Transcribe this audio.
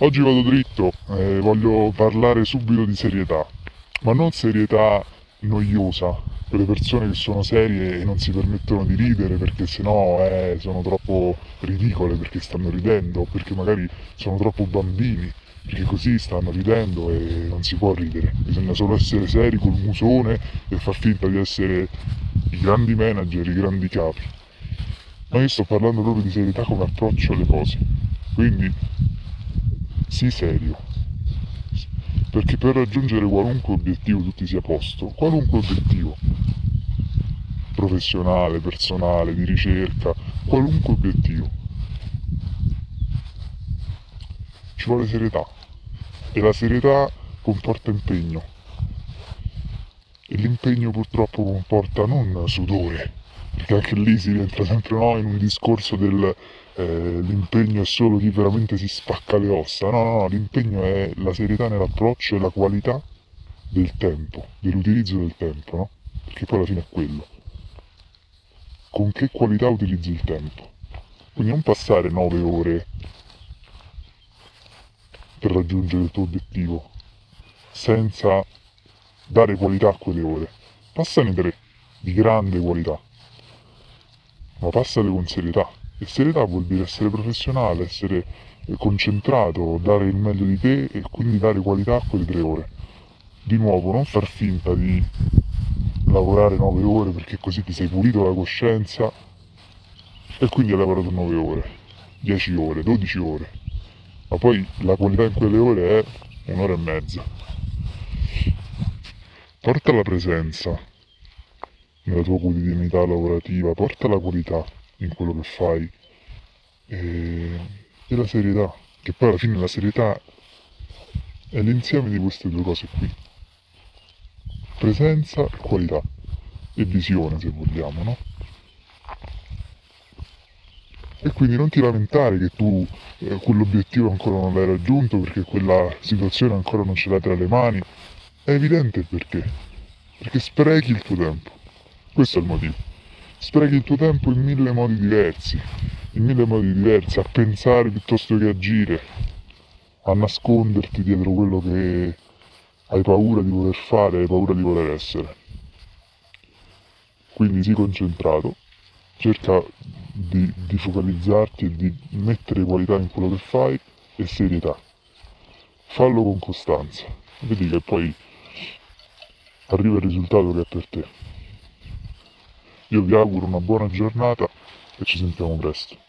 Oggi vado dritto, eh, voglio parlare subito di serietà, ma non serietà noiosa, quelle persone che sono serie e non si permettono di ridere perché sennò eh, sono troppo ridicole perché stanno ridendo, perché magari sono troppo bambini, perché così stanno ridendo e non si può ridere, bisogna solo essere seri col musone e far finta di essere i grandi manager, i grandi capi. Ma io sto parlando proprio di serietà come approccio alle cose, quindi sii serio, perché per raggiungere qualunque obiettivo tu ti sia posto, qualunque obiettivo, professionale, personale, di ricerca, qualunque obiettivo, ci vuole serietà. E la serietà comporta impegno. E l'impegno purtroppo comporta non sudore, perché anche lì si rientra sempre no, in un discorso del eh, l'impegno è solo chi veramente si spacca le ossa, no, no, no, l'impegno è la serietà nell'approccio e la qualità del tempo, dell'utilizzo del tempo, no? Perché poi alla fine è quello. Con che qualità utilizzi il tempo? Quindi non passare nove ore per raggiungere il tuo obiettivo senza dare qualità a quelle ore. Passane tre di grande qualità, ma passale con serietà. E serietà vuol dire essere professionale, essere concentrato, dare il meglio di te e quindi dare qualità a quelle tre ore. Di nuovo, non far finta di lavorare nove ore perché così ti sei pulito la coscienza e quindi hai lavorato nove ore, dieci ore, dodici ore. Ma poi la qualità in quelle ore è un'ora e mezza. Porta la presenza nella tua quotidianità lavorativa, porta la qualità in quello che fai e, la serietà, che poi alla fine la serietà è l'insieme di queste due cose qui. Presenza e qualità e visione se vogliamo, no? E quindi non ti lamentare che tu eh, quell'obiettivo ancora non l'hai raggiunto perché quella situazione ancora non ce l'hai tra le mani. È evidente perché. Perché sprechi il tuo tempo. Questo è il motivo. Sprechi il tuo tempo in mille modi diversi, in mille modi diversi, a pensare piuttosto che agire, a nasconderti dietro quello che hai paura di voler fare, hai paura di voler essere. Quindi sii concentrato, cerca di, di focalizzarti e di mettere qualità in quello che fai e serietà. Fallo con costanza, vedi che poi arriva il risultato che è per te. Io vi auguro una buona giornata e ci sentiamo presto.